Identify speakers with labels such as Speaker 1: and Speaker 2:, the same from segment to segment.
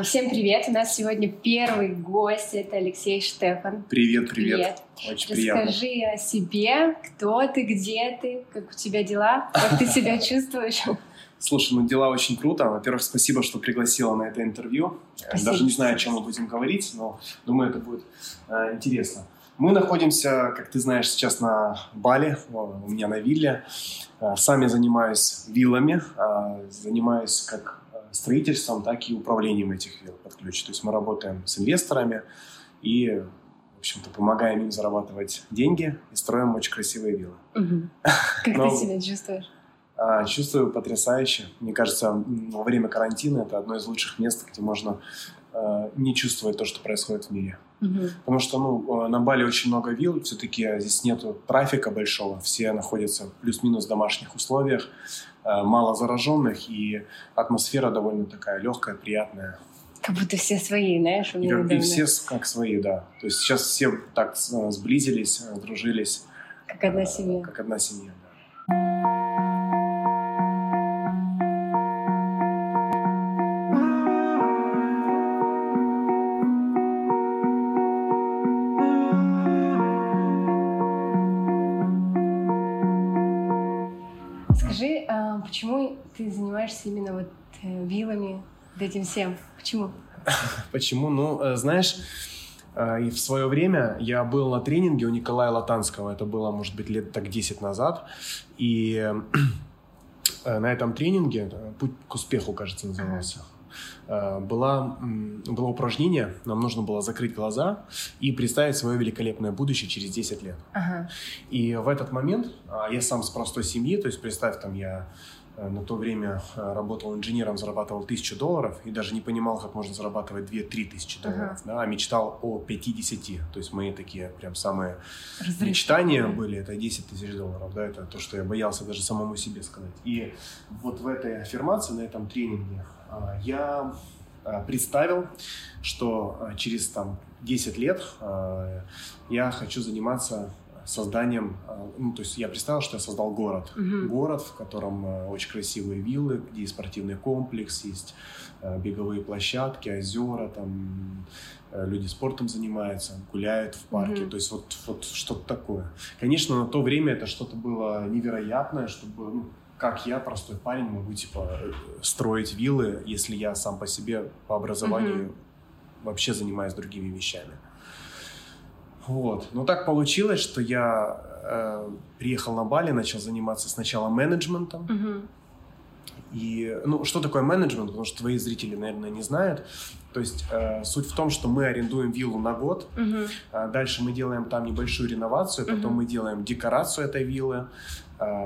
Speaker 1: А, всем привет! У нас сегодня первый гость, это Алексей Штефан.
Speaker 2: Привет, привет. привет. Очень
Speaker 1: Расскажи
Speaker 2: приятно.
Speaker 1: о себе, кто ты, где ты, как у тебя дела, как ты себя чувствуешь.
Speaker 2: Слушай, ну дела очень круто. Во-первых, спасибо, что пригласила на это интервью.
Speaker 1: Спасибо.
Speaker 2: Даже не знаю, о чем мы будем говорить, но думаю, это будет э, интересно. Мы находимся, как ты знаешь, сейчас на Бали, у меня на вилле. Э, сам я занимаюсь виллами, э, занимаюсь как строительством, так и управлением этих вилл под ключ. То есть мы работаем с инвесторами и, в общем-то, помогаем им зарабатывать деньги и строим очень красивые виллы.
Speaker 1: Угу. Как
Speaker 2: Но-
Speaker 1: ты себя чувствуешь?
Speaker 2: А, Чувствую потрясающе. Мне кажется, во время карантина это одно из лучших мест, где можно не чувствовать то, что происходит в мире.
Speaker 1: Мгм.
Speaker 2: Потому что ну, э, на Бали очень много вилл, все-таки здесь нету трафика большого, все находятся в плюс-минус домашних условиях, э, мало зараженных, и атмосфера довольно такая легкая, приятная.
Speaker 1: Как будто все свои, знаешь, у
Speaker 2: И,
Speaker 1: меня
Speaker 2: и
Speaker 1: недавно,
Speaker 2: все как свои, да. То есть сейчас все так сблизились, э, дружились,
Speaker 1: как одна
Speaker 2: э,
Speaker 1: семья.
Speaker 2: как одна семья. да.
Speaker 1: Этим всем? Почему?
Speaker 2: Почему? Ну, э, знаешь, э, и в свое время я был на тренинге у Николая Латанского, это было, может быть, лет так 10 назад, и э, на этом тренинге, «Путь к успеху», кажется, назывался, была, м, было упражнение, нам нужно было закрыть глаза и представить свое великолепное будущее через 10 лет.
Speaker 1: Ага.
Speaker 2: И в этот момент а, я сам с простой семьи, то есть представь, там я на то время э, работал инженером, зарабатывал тысячу долларов и даже не понимал, как можно зарабатывать 2-3 тысячи долларов, да, а мечтал о 50. То есть мои такие прям самые
Speaker 1: Разрыв.
Speaker 2: мечтания были, это 10 тысяч долларов, да, это то, что я боялся даже самому себе сказать. И вот в этой аффирмации, на этом тренинге а, я представил, что через там 10 лет я хочу заниматься созданием, а, ну, то есть я представил, что я создал город.
Speaker 1: Мгм.
Speaker 2: Город, в котором а, очень красивые виллы, где есть спортивный комплекс, есть а, беговые площадки, озера, там э, люди спортом занимаются, гуляют в парке.
Speaker 1: Мгм.
Speaker 2: То есть вот, вот что-то такое. Конечно, на то время это что-то было невероятное, чтобы, ну, как я, простой парень, могу, типа, э, строить виллы, если я сам по себе по образованию вообще занимаюсь другими вещами. Вот. Но так получилось, что я э, приехал на Бали, начал заниматься сначала менеджментом.
Speaker 1: Мгм.
Speaker 2: И, ну, что такое менеджмент? Потому что твои зрители, наверное, не знают. То есть э, суть в том, что мы арендуем виллу на год,
Speaker 1: Мгм.
Speaker 2: а Дальше мы делаем там небольшую реновацию, потом
Speaker 1: Мгм.
Speaker 2: мы делаем декорацию этой виллы,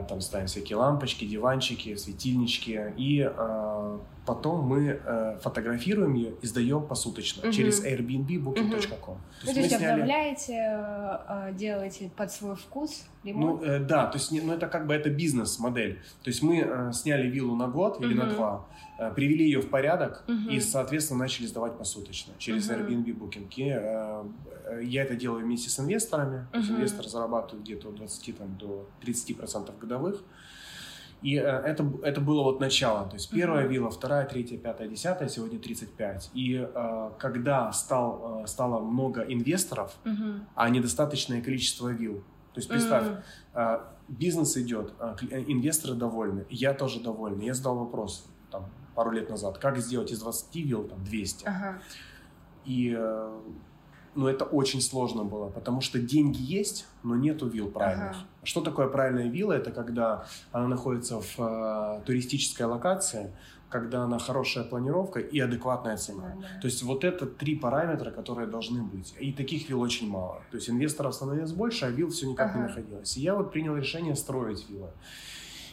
Speaker 2: там ставим всякие лампочки, диванчики, светильнички, и а, потом мы э, фотографируем ее и сдаем посуточно
Speaker 1: Мгм.
Speaker 2: через Airbnb, Booking.com.
Speaker 1: Ну, то есть обновляете, э, э, делаете под свой вкус
Speaker 2: Ну,
Speaker 1: ремонт?
Speaker 2: э, да, то есть ну, это как бы это бизнес-модель. То есть мы э, сняли виллу на год или на
Speaker 1: Мгм.
Speaker 2: два, э, привели ее в порядок
Speaker 1: Мгм.
Speaker 2: и, соответственно, начали сдавать посуточно через
Speaker 1: Мгм.
Speaker 2: Airbnb Booking. И, э, э, я это делаю вместе с инвесторами. То есть
Speaker 1: Мгм.
Speaker 2: инвесторы зарабатывают где-то от 20 там, до 30% годовых. И э, это, это было вот начало. То есть первая
Speaker 1: Мгм.
Speaker 2: вилла, вторая, третья, пятая, десятая, сегодня 35. И э, когда стал, э, стало много инвесторов,
Speaker 1: Мгм.
Speaker 2: а недостаточное количество вилл. То есть представь, а, бизнес идет, а, инвесторы довольны, я тоже довольный. Я задал вопрос там, пару лет назад, как сделать из 20 вилл там, 200.
Speaker 1: Ага.
Speaker 2: И ну, это очень сложно было, потому что деньги есть, но нету вилл правильных.
Speaker 1: Ага.
Speaker 2: Что такое правильная вилла? Это когда она находится в э, туристической локации, когда она хорошая планировка и адекватная цена.
Speaker 1: Да.
Speaker 2: То есть вот это три параметра, которые должны быть. И таких вилл очень мало. То есть инвесторов становилось больше, а вилл все никак не
Speaker 1: Ага.
Speaker 2: находилось. И я вот принял решение строить виллы.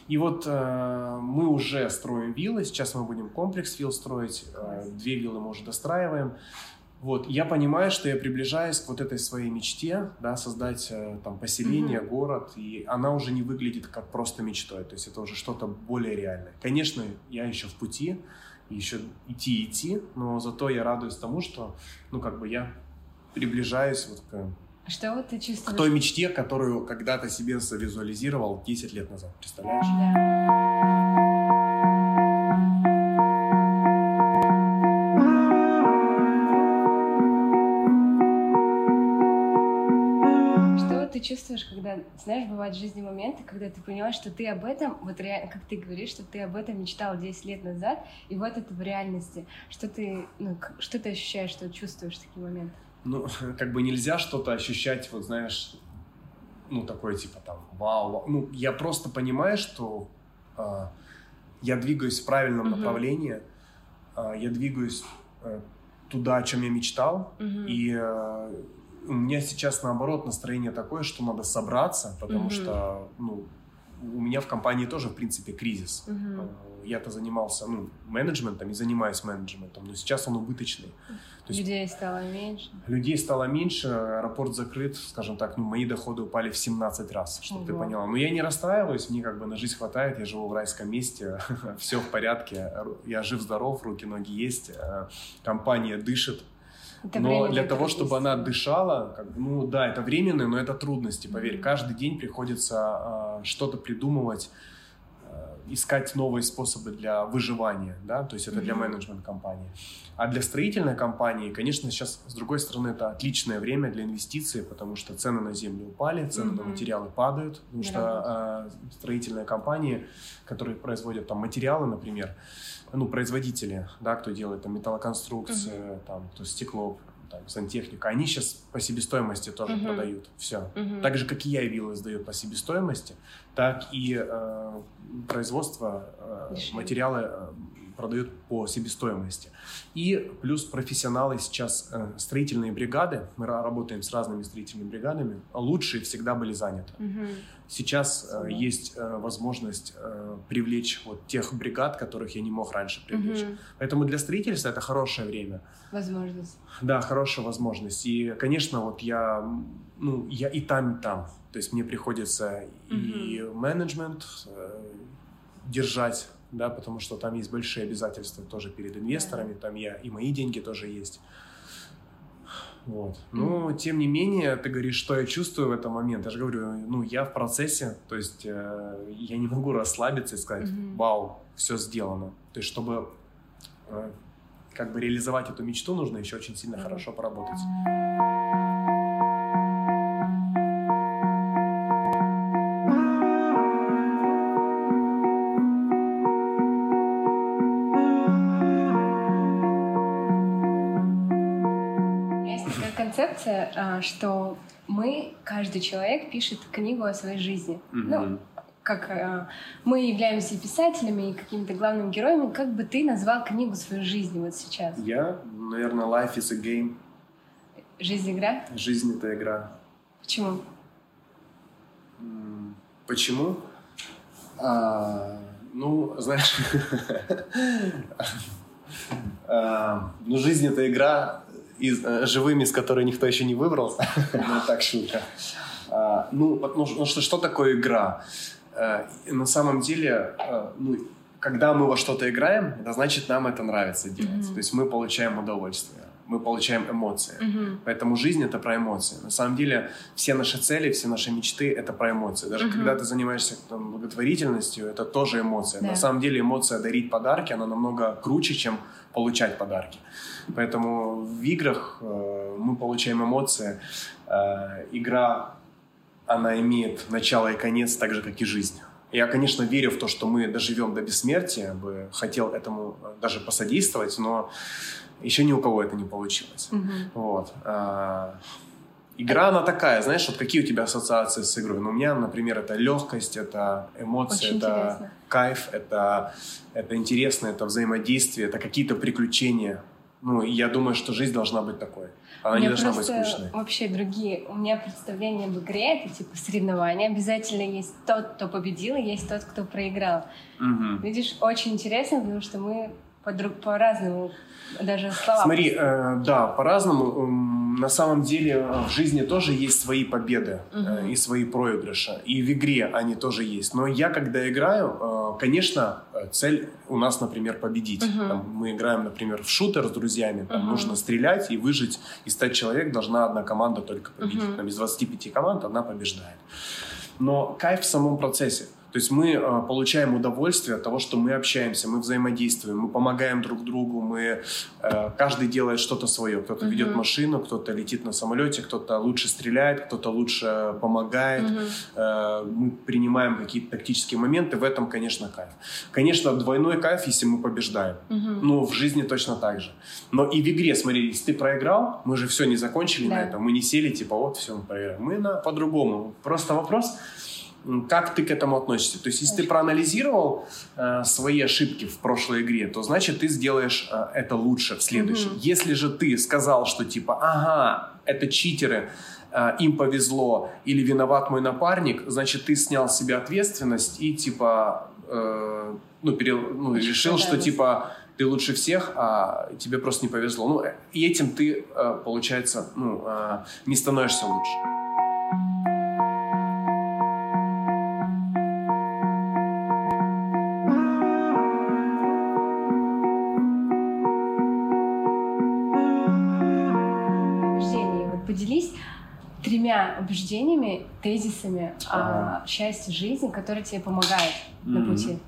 Speaker 2: И вот э, мы уже строим виллы, сейчас мы будем комплекс вилл строить, э, две виллы мы уже достраиваем. Вот, я понимаю, что я приближаюсь к вот этой своей мечте, да, создать э, там поселение,
Speaker 1: Мгм.
Speaker 2: город, и она уже не выглядит как просто мечтой, то есть это уже что-то более реальное. Конечно, я еще в пути, еще идти идти, но зато я радуюсь тому, что, ну, как бы я приближаюсь вот к,
Speaker 1: А Что вот ты
Speaker 2: к
Speaker 1: чувствуешь?
Speaker 2: той мечте, которую когда-то себе завизуализировал 10 лет назад, представляешь?
Speaker 1: Да. Чувствуешь, когда, знаешь, бывают в жизни моменты, когда ты понимаешь, что ты об этом, вот реально, как ты говоришь, что ты об этом мечтал 10 лет назад, и вот это в реальности. Что ты, ну, что ты ощущаешь, что чувствуешь в такие моменты?
Speaker 2: Ну, как бы нельзя что-то ощущать, вот знаешь, ну, такое типа там, вау, вау. Ну, я просто понимаю, что э, я двигаюсь в правильном uh-huh. направлении, э, я двигаюсь э, туда, о чем я мечтал, uh-huh. и э, у меня сейчас, наоборот, настроение такое, что надо собраться, потому uh-huh. что, ну, у меня в компании тоже, в принципе, кризис. Uh-huh. Я-то занимался ну, менеджментом и занимаюсь менеджментом, но сейчас он убыточный.
Speaker 1: То есть людей стало меньше?
Speaker 2: Людей стало меньше, аэропорт закрыт, скажем так, ну, мои доходы упали в 17 раз, чтобы Ого. ты поняла. Но я не расстраиваюсь, мне как бы на жизнь хватает, я живу в райском месте, все в порядке, я жив-здоров, руки, ноги есть, э, компания дышит, это но для того, чтобы она дышала, как, ну да, это временно, но это трудности, поверь. Каждый день приходится э, что-то придумывать, искать новые способы для выживания, да, то есть это mm-hmm. для менеджмент компании. А для строительной компании, конечно, сейчас, с другой стороны, это отличное время для инвестиций, потому что цены на землю упали, цены mm-hmm. на материалы падают, потому что э, строительные компании, которые производят там материалы, например, ну, производители, да, кто делает там металлоконструкции, uh-huh. там, то стекло, там, сантехника, они сейчас по себестоимости тоже uh-huh. продают все. Uh-huh. Так же, как и я и Вилла сдают по себестоимости, так и э, производство, э, материалы э, продают по себестоимости. И плюс профессионалы сейчас, э, строительные бригады, мы работаем с разными строительными бригадами, лучшие всегда были заняты. Угу. Сейчас э, есть э, возможность привлечь вот тех бригад, которых я не мог раньше привлечь. Угу. Поэтому для строительства это хорошее время.
Speaker 1: Возможность.
Speaker 2: Да, хорошая возможность. И, конечно, вот я, ну, я и там, и там. То есть мне приходится угу. и менеджмент держать да, потому что там есть большие обязательства тоже перед инвесторами, там я и мои деньги тоже есть. Вот. Но, mm тем не менее, ты говоришь, что я чувствую в этот момент. Я же говорю, ну, я в процессе, то есть э, я не могу расслабиться и сказать, mm-hmm. вау, все сделано. То есть, чтобы э, как бы реализовать эту мечту, нужно еще очень сильно хорошо поработать.
Speaker 1: Концепция, а, что мы, каждый человек пишет книгу о своей жизни. Mm-hmm. Ну, как э, мы являемся писателями и какими-то главными героями, как бы ты назвал книгу своей жизни вот сейчас?
Speaker 2: Я, наверное, Life is a game.
Speaker 1: Жизнь игра?
Speaker 2: Жизнь это игра.
Speaker 1: Почему?
Speaker 2: Почему? А, ну, знаешь, а, ну жизнь это игра, из, э, живыми, с которой никто еще не выбрался. ну, так шутка. А, ну, ну, ну что, что такое игра? А, на самом деле, а, ну, когда мы во что-то играем, это значит, нам это нравится делать. Mm-hmm. То есть мы получаем удовольствие, мы получаем эмоции. Mm-hmm. Поэтому жизнь это про эмоции. На самом деле, все наши цели, все наши мечты это про эмоции. Даже mm-hmm. когда ты занимаешься там, благотворительностью, это тоже эмоция. Yeah. На самом деле, эмоция дарить подарки, она намного круче, чем получать подарки. Поэтому в играх э, мы получаем эмоции. Э, игра, она имеет начало и конец, так же, как и жизнь. Я, конечно, верю в то, что мы доживем до бессмертия, бы хотел этому даже посодействовать, но еще ни у кого это не получилось. Угу. Вот. А, игра, она такая, знаешь, вот какие у тебя ассоциации с игрой? Ну, у меня, например, это легкость, это эмоции, Очень это интересно. кайф, это, это интересно, это взаимодействие, это какие-то приключения. Ну, я думаю, что жизнь должна быть такой. Она не должна быть скучной.
Speaker 1: вообще другие. У меня представление об игре — это типа соревнования. Обязательно есть тот, кто победил, и есть тот, кто проиграл. Угу. Видишь, очень интересно, потому что мы по-разному даже слова.
Speaker 2: Смотри, э, да, по-разному. На самом деле в жизни тоже есть свои победы угу. э, и свои проигрыши. И в игре они тоже есть. Но я, когда играю, э, конечно, цель у нас, например, победить. Угу. Там, мы играем, например, в шутер с друзьями. Там угу. нужно стрелять и выжить. И стать человек должна одна команда только победить. Угу. Там из 25 команд одна побеждает. Но кайф в самом процессе. То есть мы э, получаем удовольствие от того, что мы общаемся, мы взаимодействуем, мы помогаем друг другу, мы э, каждый делает что-то свое. Кто-то mm-hmm. ведет машину, кто-то летит на самолете, кто-то лучше стреляет, кто-то лучше помогает. Mm-hmm. Мы принимаем какие-то тактические моменты. В этом, конечно, кайф. Конечно, двойной кайф, если мы побеждаем. Mm-hmm. Ну, в жизни точно так же. Но и в игре, смотри, если ты проиграл, мы же все не закончили да. на этом. Мы не сели, типа, вот, все, мы проиграли. Мы на, по-другому. Просто вопрос как ты к этому относишься? То есть, если ты проанализировал э, свои ошибки в прошлой игре, то значит ты сделаешь э, это лучше в следующем. Угу. Если же ты сказал, что типа, ага, это читеры, э, им повезло, или виноват мой напарник, значит ты снял с себя ответственность и типа, э, ну, пере, ну решил, что типа ты лучше всех, а тебе просто не повезло. Ну, и этим ты, э, получается, ну, э, не становишься лучше.
Speaker 1: Тремя убеждениями, тезисами ага. о счастье жизни, которые тебе помогают mm-hmm. на пути.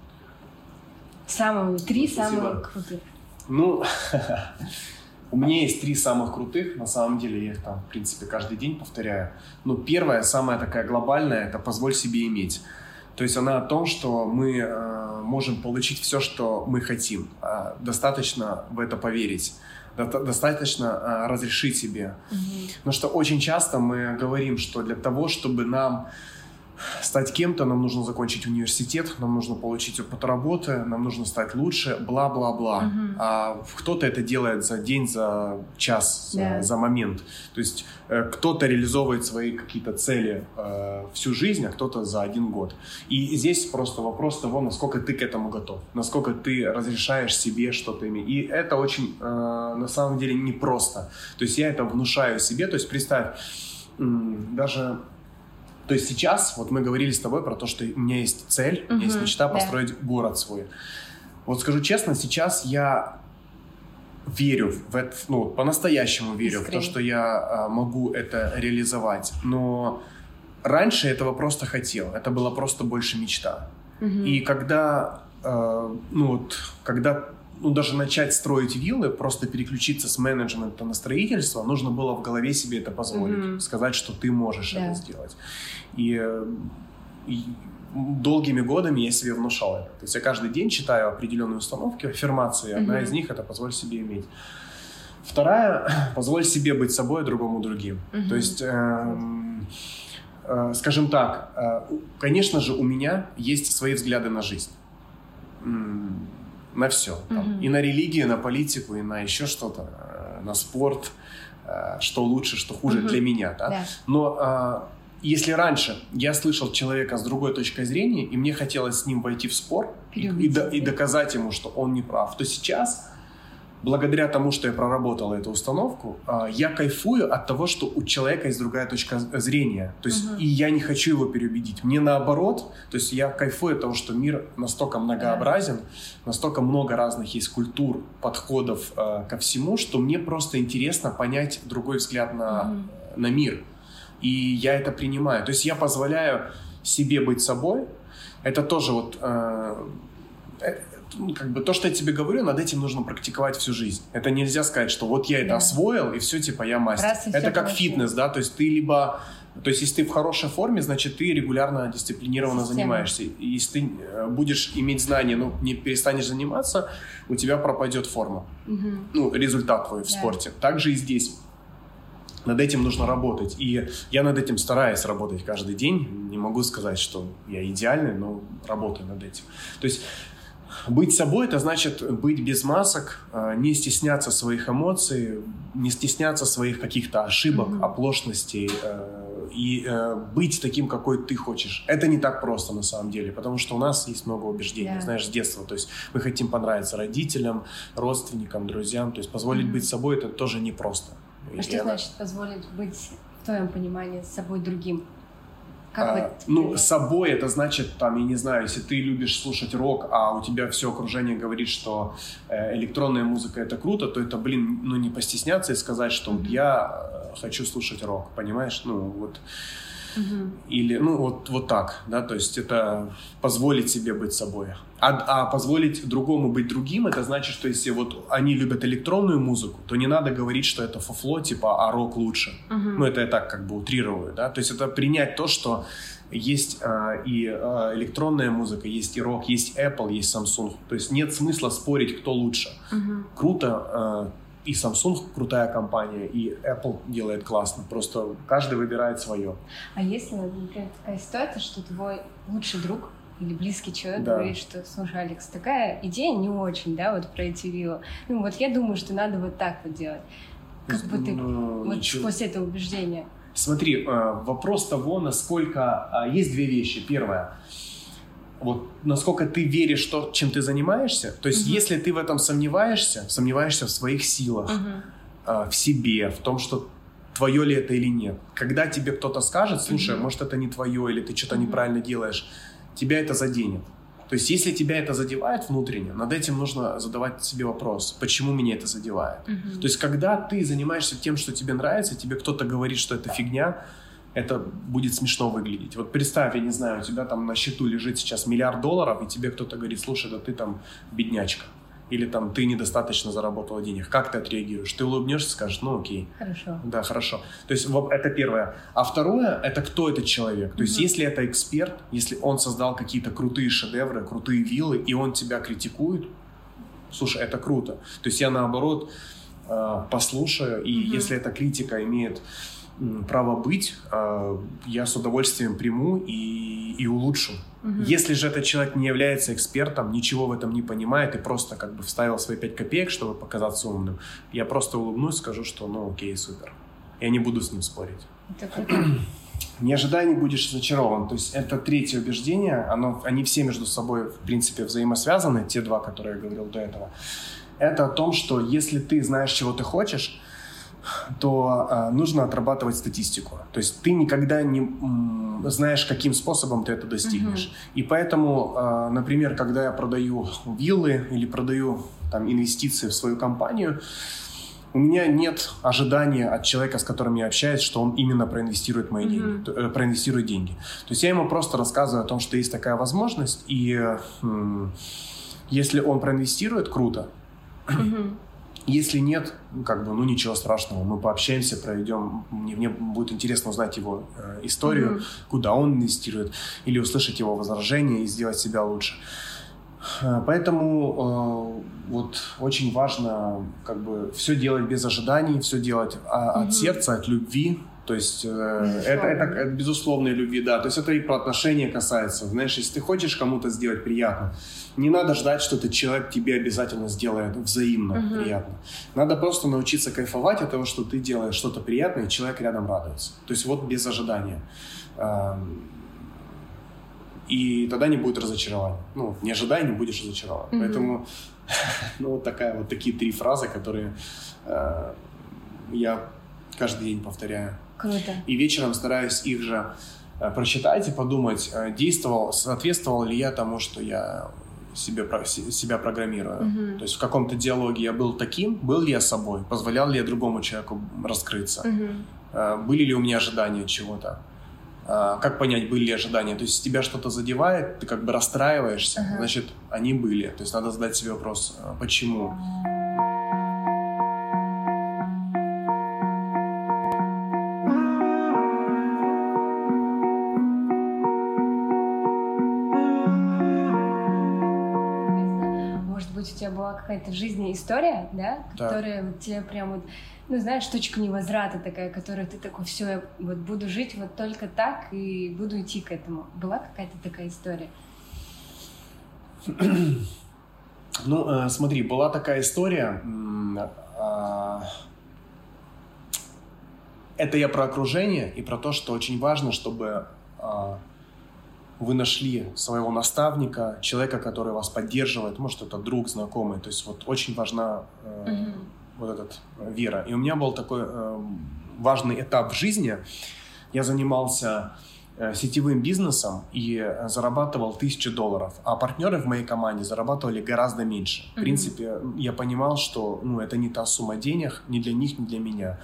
Speaker 1: Самые три Спасибо. самых крутых.
Speaker 2: Ну, у меня есть три самых крутых. На самом деле я их там, в принципе, каждый день повторяю. Но первая, самая такая глобальная, это позволь себе иметь. То есть она о том, что мы э, можем получить все, что мы хотим. Э, достаточно в это поверить достаточно а, разрешить себе. Угу. Потому что очень часто мы говорим, что для того, чтобы нам стать кем-то, нам нужно закончить университет, нам нужно получить опыт работы, нам нужно стать лучше, бла-бла-бла. Uh-huh. А кто-то это делает за день, за час, за, yeah. за момент. То есть э, кто-то реализовывает свои какие-то цели э, всю жизнь, а кто-то за один год. И здесь просто вопрос того, насколько ты к этому готов, насколько ты разрешаешь себе что-то иметь. И это очень, э, на самом деле, непросто. То есть я это внушаю себе. То есть представь, даже то есть сейчас, вот мы говорили с тобой про то, что у меня есть цель, у меня есть мечта построить да. город свой. Вот скажу честно, сейчас я верю в это, ну, по-настоящему верю Искренне. в то, что я а, могу это реализовать. Но раньше этого просто хотел. Это была просто больше мечта. Угу. И когда, э, ну вот, когда ну, даже начать строить виллы, просто переключиться с менеджмента на строительство, нужно было в голове себе это позволить, mm-hmm. сказать, что ты можешь да. это сделать. И, и долгими годами я себе внушал это. То есть я каждый день читаю определенные установки, аффирмации. Одна mm-hmm. из них это позволь себе иметь. Вторая позволь себе быть собой, а другому другим. Mm-hmm. То есть э, э, скажем так, э, конечно же, у меня есть свои взгляды на жизнь на все. Там, И на религию, на политику, и на еще что-то, э, на спорт, э, что лучше, что хуже угу. для меня. Да? Да. Но а, если раньше я слышал человека с другой точкой зрения, и мне хотелось с ним войти в спор и, и, и доказать ему, что он не прав, то сейчас благодаря тому, что я проработал эту установку, а, я кайфую от того, что у человека есть другая точка зрения. То есть, угу. и я не хочу его переубедить. Мне наоборот, то есть я кайфую от того, что мир настолько многообразен, настолько много разных есть культур, подходов э, ко всему, что мне просто интересно понять другой взгляд на, угу. на мир. И я это принимаю. То есть я позволяю себе быть собой. Это тоже вот э, ну, как бы то, что я тебе говорю, над этим нужно практиковать всю жизнь. Это нельзя сказать, что вот я это да. освоил, и все, типа, я мастер. Раз это как хорошо. фитнес, да, то есть ты либо... То есть, если ты в хорошей форме, значит, ты регулярно, дисциплинированно Система. занимаешься. И если ты э, будешь иметь знания, но не перестанешь заниматься, у тебя пропадет форма. Угу. Ну, результат твой в да. спорте. Также и здесь. Над этим нужно работать. И я над этим стараюсь работать каждый день. Не могу сказать, что я идеальный, но работаю над этим. То есть быть собой – это значит быть без масок, а, не стесняться своих эмоций, не стесняться своих каких-то ошибок, mm-hmm. оплошностей э, и э, быть таким, какой ты хочешь. Это не так просто на самом деле, потому что у нас есть много убеждений, yeah. знаешь, с детства. То есть мы хотим понравиться родителям, родственникам, друзьям. То есть позволить mm-hmm. быть собой – это тоже непросто.
Speaker 1: А и что это... значит позволить быть, в твоем понимании, с собой другим? Как
Speaker 2: а, ну, с собой это значит, там, я не знаю, если ты любишь слушать рок, а у тебя все окружение говорит, что э, электронная музыка это круто, то это, блин, ну не постесняться и сказать, что mm-hmm. я э, хочу слушать рок, понимаешь? Ну, вот
Speaker 1: Угу.
Speaker 2: Или, ну, вот, вот так, да, то есть это позволить себе быть собой. А, а позволить другому быть другим, это значит, что если вот они любят электронную музыку, то не надо говорить, что это фуфло, типа, а рок лучше.
Speaker 1: Угу.
Speaker 2: Ну, это я так как бы утрирую, да, то есть это принять то, что есть э, и э, электронная музыка, есть и рок, есть Apple, есть Samsung. То есть нет смысла спорить, кто лучше.
Speaker 1: Угу.
Speaker 2: Круто, э, и Samsung крутая компания, и Apple делает классно. Просто каждый выбирает свое.
Speaker 1: А если, например, такая ситуация, что твой лучший друг или близкий человек
Speaker 2: Да.
Speaker 1: говорит, что, слушай, Алекс, такая идея не очень, да, вот про эти виллы. Ну вот я думаю, что надо вот так вот делать. Как бы ты
Speaker 2: Ну,
Speaker 1: вот
Speaker 2: ничего.
Speaker 1: после этого убеждения.
Speaker 2: Смотри, э, вопрос того, насколько... а, Есть две вещи. Первое. Вот насколько ты веришь то, чем ты занимаешься. То есть,
Speaker 1: Мгм.
Speaker 2: если ты в этом сомневаешься, сомневаешься в своих силах, а, в себе, в том, что твое ли это или нет. Когда тебе кто-то скажет, слушай,
Speaker 1: Мгм.
Speaker 2: может это не твое, или ты что-то
Speaker 1: Мгм.
Speaker 2: неправильно делаешь, тебя это заденет. То есть, если тебя это задевает внутренне, над этим нужно задавать себе вопрос, почему меня это задевает.
Speaker 1: Мгм.
Speaker 2: То есть, когда ты занимаешься тем, что тебе нравится, тебе кто-то говорит, что это фигня, это будет смешно выглядеть. Вот представь, я не знаю, у тебя там на счету лежит сейчас миллиард долларов, и тебе кто-то говорит, слушай, да ты там беднячка. Или там ты недостаточно заработала денег. Как ты отреагируешь? Ты улыбнешься, скажешь, ну окей,
Speaker 1: Хорошо.
Speaker 2: да, хорошо. То есть вот это первое. А второе, это кто этот человек. То есть
Speaker 1: Мгм.
Speaker 2: если это эксперт, если он создал какие-то крутые шедевры, крутые виллы, и он тебя критикует, слушай, это круто. То есть я наоборот э, послушаю, и
Speaker 1: Мгм.
Speaker 2: если эта критика имеет право быть, э, я с удовольствием приму и, и улучшу.
Speaker 1: Мгм.
Speaker 2: Если же этот человек не является экспертом, ничего в этом не понимает и просто как бы вставил свои пять копеек, чтобы показаться умным, я просто улыбнусь, скажу, что ну окей, супер. Я не буду с ним спорить.
Speaker 1: Это круто.
Speaker 2: Не ожидай, не будешь разочарован. То есть это третье убеждение, оно, они все между собой, в принципе, взаимосвязаны, те два, которые я говорил до этого. Это о том, что если ты знаешь, чего ты хочешь, то э, нужно отрабатывать статистику. То есть ты никогда не м, знаешь, каким способом ты это достигнешь. И поэтому, э, например, когда я продаю виллы или продаю там, инвестиции в свою компанию, у меня нет ожидания от человека, с которым я общаюсь, что он именно проинвестирует мои
Speaker 1: Мгм.
Speaker 2: деньги, э, проинвестирует деньги. То есть я ему просто рассказываю о том, что есть такая возможность, и э, м, если он проинвестирует, круто.
Speaker 1: Мгм.
Speaker 2: Если нет, ну, как бы, ну ничего страшного, мы пообщаемся, проведем. Мне, мне будет интересно узнать его э, историю,
Speaker 1: Мгм.
Speaker 2: куда он инвестирует, или услышать его возражения и сделать себя лучше. Э, Поэтому э, вот очень важно как бы все делать без ожиданий, все делать а, от сердца, от любви. То есть э,
Speaker 1: Безусловно.
Speaker 2: это, это, это безусловной любви, да. То есть это и про отношения касается. Знаешь, если ты хочешь кому-то сделать приятно, не надо ждать, что этот человек тебе обязательно сделает взаимно
Speaker 1: Мгм.
Speaker 2: приятно. Надо просто научиться кайфовать от того, что ты делаешь что-то приятное, и человек рядом радуется. То есть вот без ожидания. И тогда не будет разочарования. Ну, не ожидай, не будешь разочарован.
Speaker 1: Мгм.
Speaker 2: Поэтому, ну, вот такая вот такие три фразы, которые э, я каждый день повторяю.
Speaker 1: Круто.
Speaker 2: И вечером стараюсь их же э, прочитать и подумать, э, действовал, соответствовал ли я тому, что я себе, себя программирую.
Speaker 1: Мгм.
Speaker 2: То есть в каком-то диалоге я был таким, был ли я собой, позволял ли я другому человеку раскрыться. Э, были ли у меня ожидания чего-то. Как понять, были ли ожидания? То есть тебя что-то задевает, ты как бы расстраиваешься,
Speaker 1: Ага.
Speaker 2: значит, они были. То есть надо задать себе вопрос, почему?
Speaker 1: Быть, у тебя была какая-то в жизни история, да,
Speaker 2: Да.
Speaker 1: которая вот тебе прям вот, ну знаешь, точка невозврата такая, которая ты такой, все, я вот буду жить вот только так и буду идти к этому. Была какая-то такая история?
Speaker 2: Ну, э, смотри, была такая история. а, Это я про окружение и про то, что очень важно, чтобы а, вы нашли своего наставника, человека, который вас поддерживает, может, это друг, знакомый. То есть вот очень важна э, вот этот э, вера. И у меня был такой э, важный этап в жизни. Я занимался э, сетевым бизнесом и зарабатывал тысячу долларов, а партнеры в моей команде зарабатывали гораздо меньше. В принципе, я понимал, что ну, это не та сумма денег ни для них, ни для меня.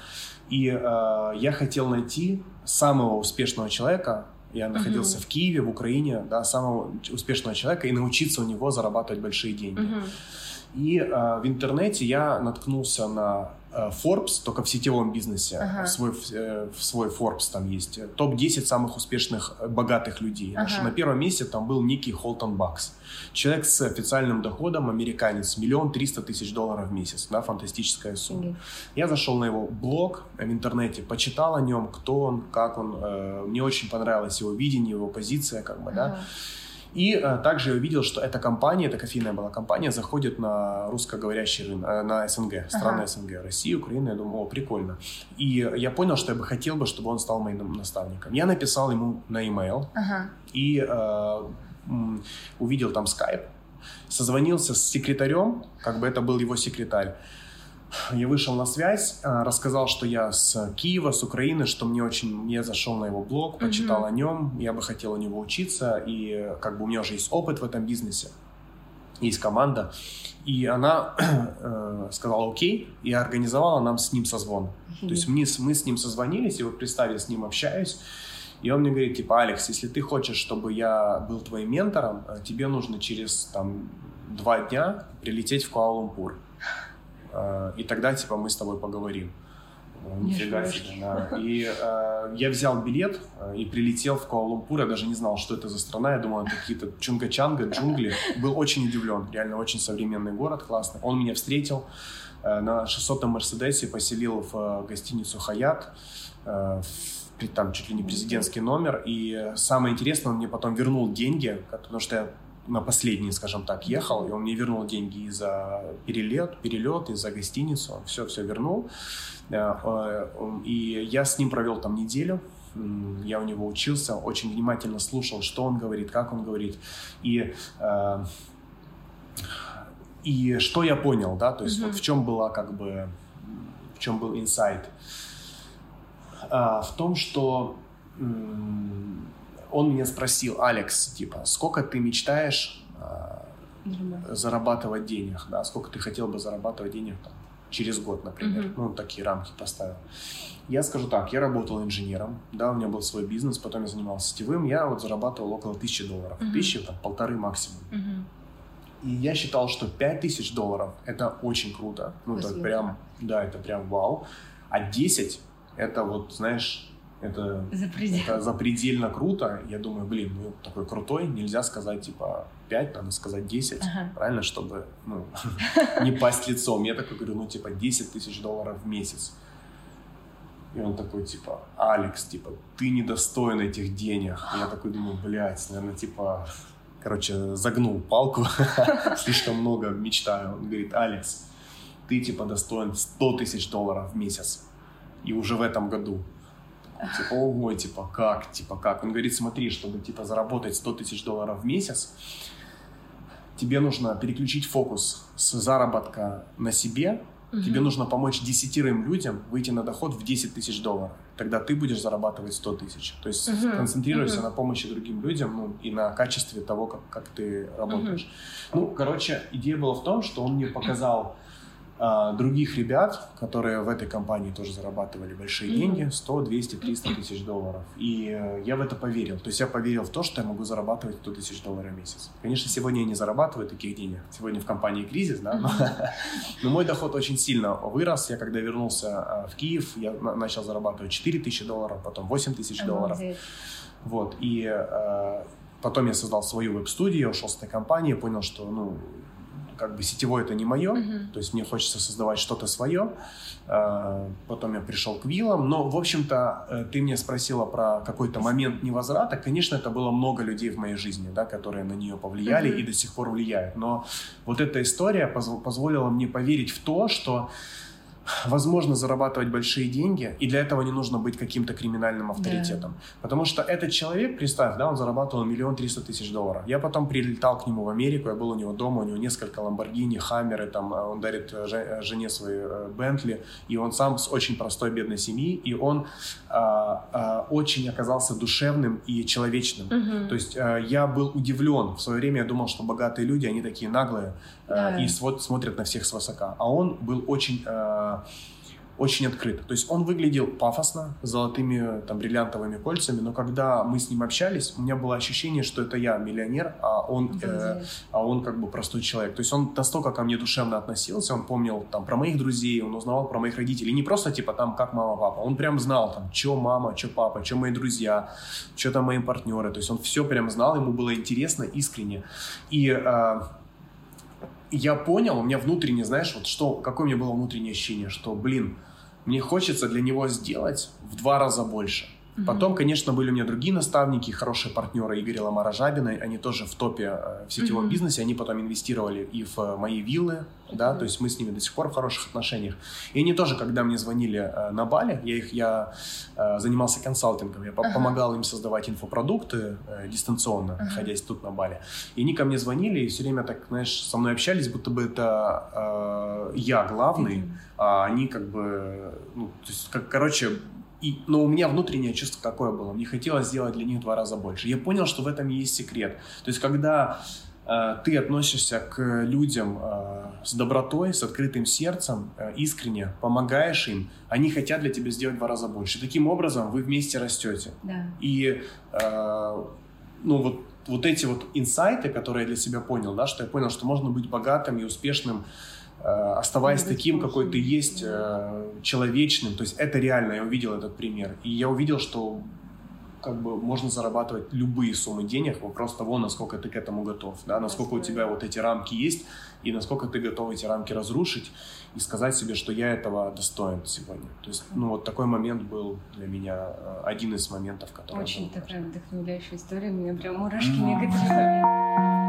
Speaker 2: И э, я хотел найти самого успешного человека, я находился uh-huh. в Киеве, в Украине, да, самого успешного человека и научиться у него зарабатывать большие деньги. Uh-huh. И э, в интернете я наткнулся на Forbes, только в сетевом бизнесе. Ага. В, свой, э, в свой Forbes там есть. Топ-10 самых успешных, э, богатых людей. Ага. На первом месте там был Ники Холтон Бакс. Человек с официальным доходом, американец, миллион триста тысяч долларов в месяц. Да, фантастическая сумма. Угу. Я зашел на его блог в интернете, почитал о нем, кто он, как он. Э, мне очень понравилось его видение, его позиция, как бы, ага. да. И а, также я увидел, что эта компания, эта кофейная была компания, заходит на русскоговорящий рынок, э, на СНГ, страны ага. СНГ, Россия, Украина. Я думал, о, прикольно. И я понял, что я бы хотел бы, чтобы он стал моим наставником. Я написал ему на e-mail ага. и э, увидел там скайп, созвонился с секретарем, как бы это был его секретарь. Я вышел на связь, э, рассказал, что я с Киева, с Украины, что мне очень... Я зашел на его блог, почитал mm-hmm. о нем, я бы хотел у него учиться, и как бы у меня уже есть опыт в этом бизнесе, есть команда. И она э, сказала окей, и организовала нам с ним созвон. Mm-hmm. То есть мы, мы с ним созвонились, и вот представь, я с ним общаюсь, и он мне говорит, типа, Алекс, если ты хочешь, чтобы я был твоим ментором, э, тебе нужно через там два дня прилететь в Куала-Лумпур. Э, и тогда, типа, мы с тобой поговорим. Нифига себе, да. И э, я взял билет э, и прилетел в Куала-Лумпур. Я даже не знал, что это за страна. Я думал, это какие-то чунга-чанга, джунгли. Был очень удивлен. Реально очень современный город, классно. Он меня встретил э, на 600-м Мерседесе, поселил в э, гостиницу «Хаят». Э, там чуть ли не президентский номер. И самое интересное, он мне потом вернул деньги, потому что я на последний, скажем так, ехал, и он мне вернул деньги и за перелет, перелет, и за гостиницу, все-все вернул. Э, э, и я с ним провел там неделю, я у него учился, очень внимательно слушал, что он говорит, как он говорит. И, э, и что я понял, да, то есть mm-hmm. вот в чем была как бы, в чем был инсайт? В том, что он меня спросил, Алекс, типа, сколько ты мечтаешь э, зарабатывать денег, да, сколько ты хотел бы зарабатывать денег там, через год, например, mm-hmm. ну, такие рамки поставил. Я скажу так, я работал инженером, да, у меня был свой бизнес, потом я занимался сетевым, я вот зарабатывал около тысячи долларов, mm-hmm. тысячи, там, полторы максимум. Mm-hmm. И я считал, что пять тысяч долларов – это очень круто, ну, это прям, да, это прям вау, а 10 – это вот, знаешь, это, Запредельно. это запредельно круто. Я думаю, блин, ну такой крутой, нельзя сказать типа 5, надо сказать 10, ага. правильно, чтобы ну, не пасть лицом. Я такой говорю, ну типа 10 тысяч долларов в месяц. И он такой, типа, Алекс, типа, ты недостоин этих денег. И я такой думаю, блядь, наверное, типа, короче, загнул палку, слишком много мечтаю. Он говорит, Алекс, ты, типа, достоин 100 тысяч долларов в месяц. И уже в этом году. Типа, ого, типа, как, типа, как? Он говорит, смотри, чтобы, типа, заработать 100 тысяч долларов в месяц, тебе нужно переключить фокус с заработка на себе, угу. тебе нужно помочь десятерым людям выйти на доход в 10 тысяч долларов. Тогда ты будешь зарабатывать 100 тысяч. То есть угу. концентрируйся угу. на помощи другим людям ну, и на качестве того, как, как ты работаешь. Угу. Ну, короче, идея была в том, что он мне показал а, других ребят, которые в этой компании тоже зарабатывали большие mm-hmm. деньги, 100, 200, 300 тысяч долларов. И э, я в это поверил. То есть я поверил в то, что я могу зарабатывать 100 тысяч долларов в месяц. Конечно, сегодня я не зарабатываю таких денег. Сегодня в компании кризис, да, но, но мой доход очень сильно вырос. Я когда вернулся а, в Киев, я начал зарабатывать 4 тысячи долларов, потом 8 тысяч долларов. Вот, и э, потом я создал свою веб-студию, ушел с этой компании, понял, что, ну, как бы сетевое это не мое, uh-huh. то есть мне хочется создавать что-то свое. А, потом я пришел к виллам, но, в общем-то, э, ты меня спросила про какой-то момент невозврата. Конечно, это было много людей в моей жизни, да, которые на нее повлияли uh-huh. и до сих пор влияют. Но вот эта история позволила мне поверить в то, что возможно зарабатывать большие деньги, и для этого не нужно быть каким-то криминальным авторитетом. Да. Потому что этот человек, представь, да, он зарабатывал миллион триста тысяч долларов. Я потом прилетал к нему в Америку, я был у него дома, у него несколько Ламборгини, Хаммеры, там, э, он дарит э, э, жене свои Бентли, и он сам с очень простой бедной семьи, и он а, а, очень оказался душевным и человечным. Угу. То есть а, я был удивлен. В свое время я думал, что богатые люди, они такие наглые да. и смотрят на всех свысока. А он был очень очень открыто. То есть он выглядел пафосно, с золотыми там бриллиантовыми кольцами, но когда мы с ним общались, у меня было ощущение, что это я миллионер, а он, э, а он как бы простой человек. То есть он настолько ко мне душевно относился, он помнил там про моих друзей, он узнавал про моих родителей. Не просто типа там как мама, папа, он прям знал там, что мама, что папа, что мои друзья, что там мои партнеры. То есть он все прям знал, ему было интересно, искренне. И э, я понял, у меня внутренне, знаешь, вот что, какое у меня было внутреннее ощущение, что, блин, мне хочется для него сделать в два раза больше. Mm-hmm. Потом, конечно, были у меня другие наставники, хорошие партнеры Игоря Ламара Жабина, они тоже в топе э, в сетевом mm-hmm. бизнесе, они потом инвестировали и в э, мои виллы, да, то есть мы с ними до сих пор в хороших отношениях. И они тоже, когда мне звонили э, на Бали, я их, я занимался консалтингом, я uh-huh. помогал им создавать инфопродукты дистанционно, uh-huh. находясь тут на Бали. И они ко мне звонили и все время так, знаешь, со мной общались, будто бы это э, я главный, а они как бы, ну, то есть, как, короче, и, но у меня внутреннее чувство какое было. Мне хотелось сделать для них в два раза больше. Я понял, что в этом есть секрет. То есть, когда э, ты относишься к людям э, с добротой, с открытым сердцем, э, искренне, помогаешь им, они хотят для тебя сделать в два раза больше. Таким образом, вы вместе растете.
Speaker 1: Да.
Speaker 2: И э, ну вот вот эти вот инсайты, которые я для себя понял, да, что я понял, что можно быть богатым и успешным оставаясь таким, какой ты есть, э, человечным. То есть это реально, я увидел этот пример. И я увидел, что как бы можно зарабатывать любые суммы денег, вопрос того, насколько ты к этому готов, да, насколько у тебя вот эти рамки есть, и насколько ты готов эти рамки разрушить и сказать себе, что я этого достоин сегодня. То есть, ну, вот такой момент был для меня э, один из моментов, который...
Speaker 1: Очень такая вдохновляющая история, у меня прям мурашки некоторые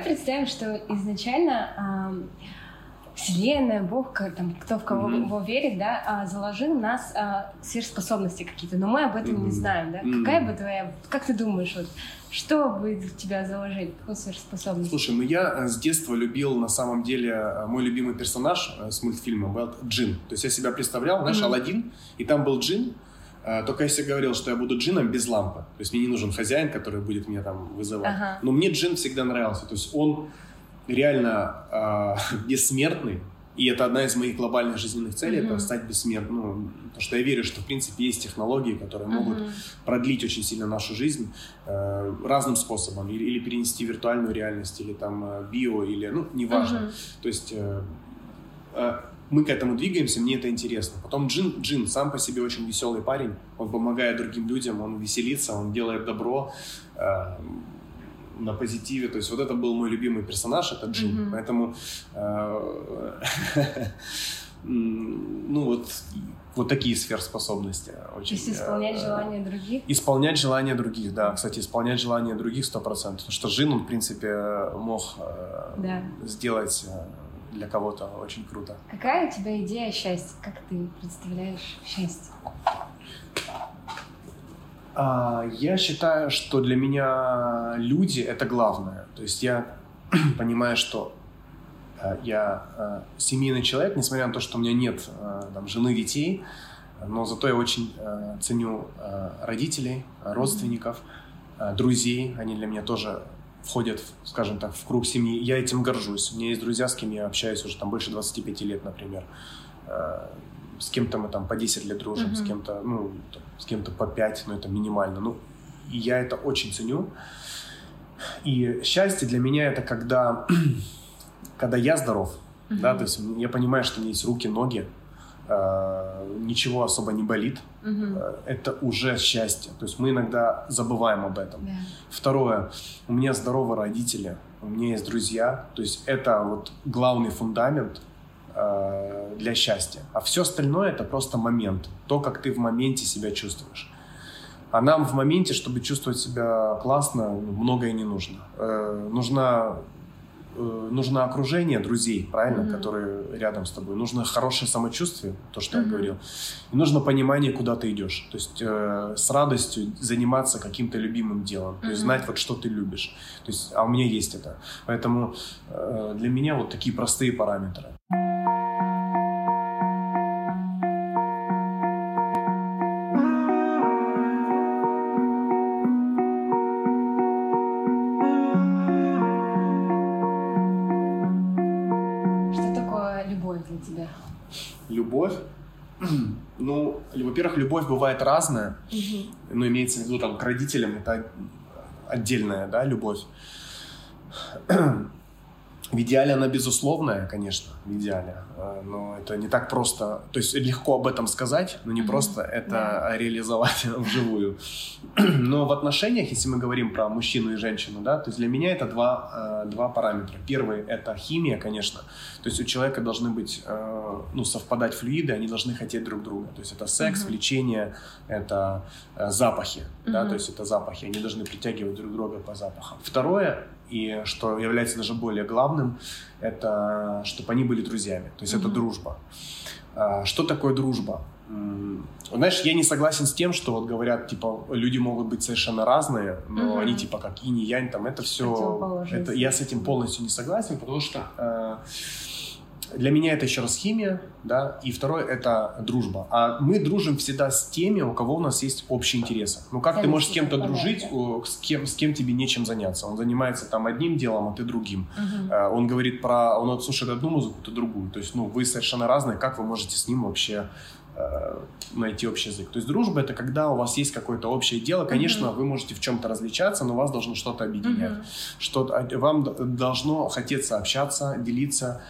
Speaker 1: представим, что изначально э, Вселенная, Бог, там, кто в кого mm-hmm. верит, да, а, заложил нас а, сверхспособности какие-то, но мы об этом mm-hmm. не знаем, да. Mm-hmm. Какая бы твоя, как ты думаешь, вот, что бы в тебя заложить, какую сверхспособность?
Speaker 2: Слушай, ну я э, с детства любил, на самом деле, э, мой любимый персонаж э, с мультфильма был Джин. То есть я себя представлял, знаешь, mm-hmm. Алладин, и там был Джин, только я себе говорил, что я буду джином без лампы. То есть мне не нужен хозяин, который будет меня там вызывать. Ага. Но мне джин всегда нравился. То есть он реально э, бессмертный. И это одна из моих глобальных жизненных целей, mm-hmm. это стать бессмертным. Ну, потому что я верю, что в принципе есть технологии, которые mm-hmm. могут продлить очень сильно нашу жизнь э, разным способом. Или, или перенести виртуальную реальность, или там э, био, или, ну, неважно. Mm-hmm. То есть э, э, мы к этому двигаемся, мне это интересно. Потом Джин, Джин сам по себе очень веселый парень, он помогает другим людям, он веселится, он делает добро э, на позитиве. То есть вот это был мой любимый персонаж, это Джин. Mm-hmm. Поэтому э, ну вот вот такие сверхспособности. Очень,
Speaker 1: То есть исполнять э, желания других?
Speaker 2: Исполнять желания других, да. Кстати, исполнять желания других сто процентов. Потому что Джин, он, в принципе, мог э, да. сделать э, для кого-то очень круто.
Speaker 1: Какая у тебя идея счастья? Как ты представляешь счастье?
Speaker 2: А, я считаю, что для меня люди — это главное. То есть я понимаю, что э, я э, семейный человек, несмотря на то, что у меня нет э, там, жены, детей, но зато я очень ценю родителей, родственников, друзей. Они для меня тоже входят, скажем так, в круг семьи. Я этим горжусь. У меня есть друзья, с кем я общаюсь уже там больше 25 лет, например. Э, с кем-то мы там по 10 лет дружим, mm-hmm. с кем-то, ну, с кем-то по 5, но это минимально. Ну, и я это очень ценю. И счастье для меня это когда, когда я здоров, mm-hmm. да, то есть я понимаю, что у меня есть руки, ноги, ничего особо не болит, угу. это уже счастье. То есть мы иногда забываем об этом. Да. Второе, у меня здоровые родители, у меня есть друзья, то есть это вот главный фундамент э, для счастья. А все остальное это просто момент, то, как ты в моменте себя чувствуешь. А нам в моменте, чтобы чувствовать себя классно, многое не нужно. Э, нужна Э, нужно окружение друзей, правильно, mm-hmm. которые рядом с тобой. Нужно хорошее самочувствие, то, что mm-hmm. я говорил. И нужно понимание, куда ты идешь. То есть э, с радостью заниматься каким-то любимым делом. Mm-hmm. То есть знать, вот что ты любишь. То есть, а у меня есть это. Поэтому э, для меня вот такие простые параметры. во-первых, любовь бывает разная, угу. ну, имеется в виду там к родителям, это отдельная, да, любовь. В идеале она безусловная, конечно, в идеале, э, но это не так просто. То есть легко об этом сказать, но не mm-hmm. просто это yeah. реализовать вживую. Но в отношениях, если мы говорим про мужчину и женщину, да, то есть для меня это два, э, два параметра. Первый — это химия, конечно. То есть у человека должны быть, э, ну, совпадать флюиды, они должны хотеть друг друга. То есть это секс, mm-hmm. влечение, это запахи, mm-hmm. да, то есть это запахи, они должны притягивать друг друга по запахам. Второе и что является даже более главным, это чтобы они были друзьями. То есть mm-hmm. это дружба. А, что такое дружба? Знаешь, я не согласен с тем, что вот говорят, типа, люди могут быть совершенно разные, но mm-hmm. они типа как инь и янь, там это все... Это, я с этим полностью не согласен, потому что э, для меня это еще раз химия, да, и второе это дружба. А мы дружим всегда с теми, у кого у нас есть общие интересы. Ну как ты можешь с кем-то дружить, с кем, с кем тебе нечем заняться? Он занимается там одним делом, а ты другим. Угу. Он говорит про, он слушает одну музыку, ты другую. То есть, ну, вы совершенно разные, как вы можете с ним вообще э, найти общий язык. То есть дружба это когда у вас есть какое-то общее дело. Конечно, mm-hmm. вы можете в чем-то различаться, но вас должно что-то объединять. Mm-hmm. Что вам должно хотеться общаться, делиться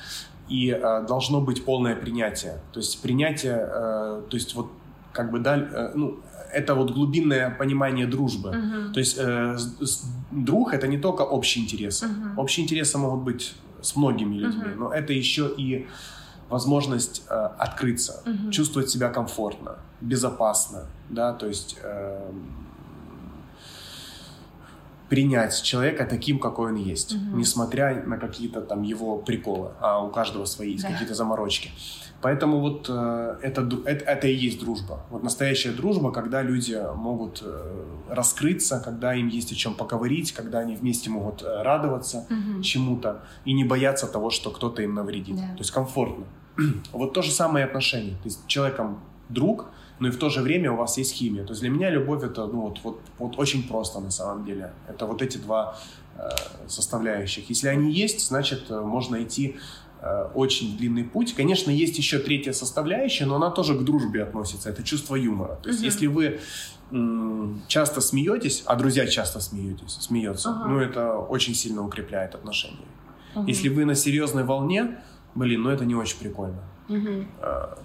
Speaker 2: и э, должно быть полное принятие. То есть принятие, э, то есть вот как бы да, э, ну, это вот глубинное понимание дружбы. Uh-huh. То есть э, с, друг это не только общие интересы. Uh-huh. Общие интересы могут быть с многими людьми, uh-huh. но это еще и возможность э, открыться, uh-huh. чувствовать себя комфортно, безопасно, да, то есть э, принять человека таким, какой он есть, угу. несмотря на какие-то там его приколы, а у каждого свои есть да. какие-то заморочки. Поэтому вот э, это, это, это и есть дружба. Вот настоящая дружба, когда люди могут э, раскрыться, когда им есть о чем поговорить, когда они вместе могут э, радоваться угу. чему-то и не бояться того, что кто-то им навредит. Да. То есть комфортно. вот то же самое отношение. То есть человеком друг, но и в то же время у вас есть химия. То есть для меня любовь это ну, вот, вот, вот очень просто на самом деле. Это вот эти два э, составляющих. Если они есть, значит э, можно идти э, очень длинный путь. Конечно, есть еще третья составляющая, но она тоже к дружбе относится. Это чувство юмора. То есть, uh-huh. если вы часто смеетесь, а друзья часто смеетесь, смеются, uh-huh. ну это очень сильно укрепляет отношения. Uh-huh. Если вы на серьезной волне, блин, ну это не очень прикольно. Угу.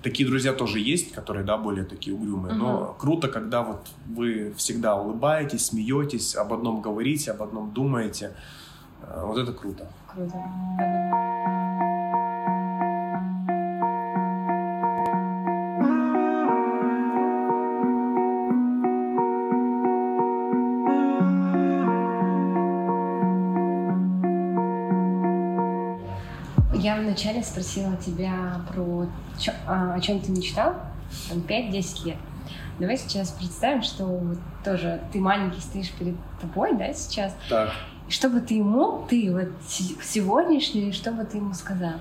Speaker 2: Такие друзья тоже есть, которые, да, более такие угрюмые. Угу. Но круто, когда вот вы всегда улыбаетесь, смеетесь, об одном говорите, об одном думаете. А, вот это круто. Круто.
Speaker 1: Вначале спросила тебя про а, о чем ты мечтал, там 5-10 лет. Давай сейчас представим, что вот тоже ты маленький стоишь перед тобой, да, сейчас.
Speaker 2: Так.
Speaker 1: Что бы ты ему, ты вот сегодняшний, что бы ты ему сказал?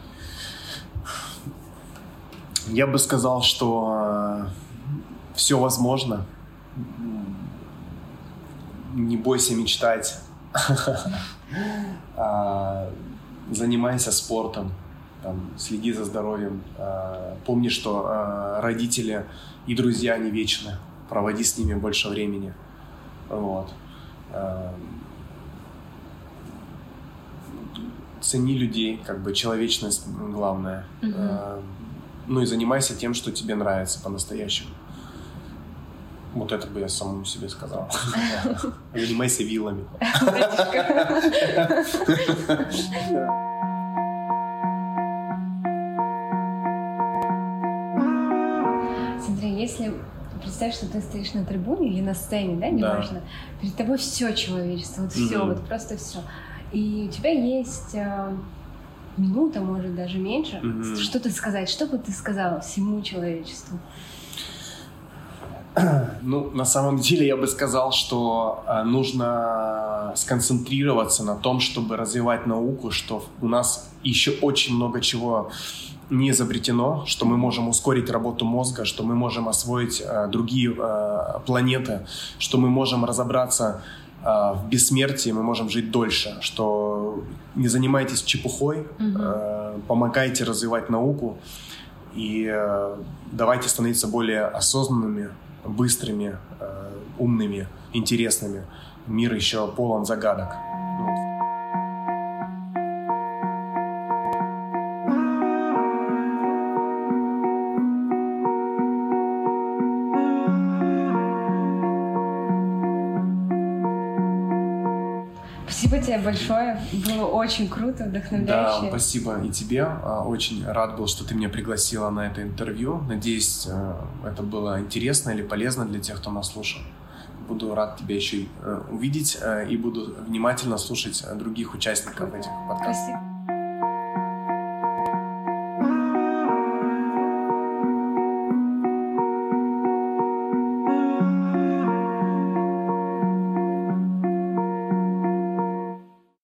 Speaker 2: Я бы сказал, что э, все возможно. Не бойся мечтать. А, занимайся спортом, там, следи за здоровьем, э, помни, что э, родители и друзья не вечны, проводи с ними больше времени, вот. Э, цени людей, как бы человечность главное. Угу. Э, ну и занимайся тем, что тебе нравится по-настоящему. Вот это бы я самому себе сказал. Занимайся вилами.
Speaker 1: представь, что ты стоишь на трибуне или на сцене, да, неважно. Да. Перед тобой все человечество, вот все, mm-hmm. вот просто все. И у тебя есть э, минута, может даже меньше, mm-hmm. что-то сказать. Что бы ты сказала всему человечеству?
Speaker 2: Ну, на самом деле я бы сказал, что э, нужно сконцентрироваться на том, чтобы развивать науку, что у нас еще очень много чего не изобретено, что мы можем ускорить работу мозга, что мы можем освоить э, другие э, планеты, что мы можем разобраться э, в бессмертии, мы можем жить дольше, что не занимайтесь чепухой, угу. э, помогайте развивать науку и э, давайте становиться более осознанными, быстрыми, э, умными, интересными. Мир еще полон загадок.
Speaker 1: Тебе большое. Было очень круто, вдохновляюще.
Speaker 2: Да, спасибо и тебе. А, очень рад был, что ты меня пригласила на это интервью. Надеюсь, э, это было интересно или полезно для тех, кто нас слушал. Буду рад тебя еще э, увидеть э, и буду внимательно слушать других участников этих подкастов. Спасибо.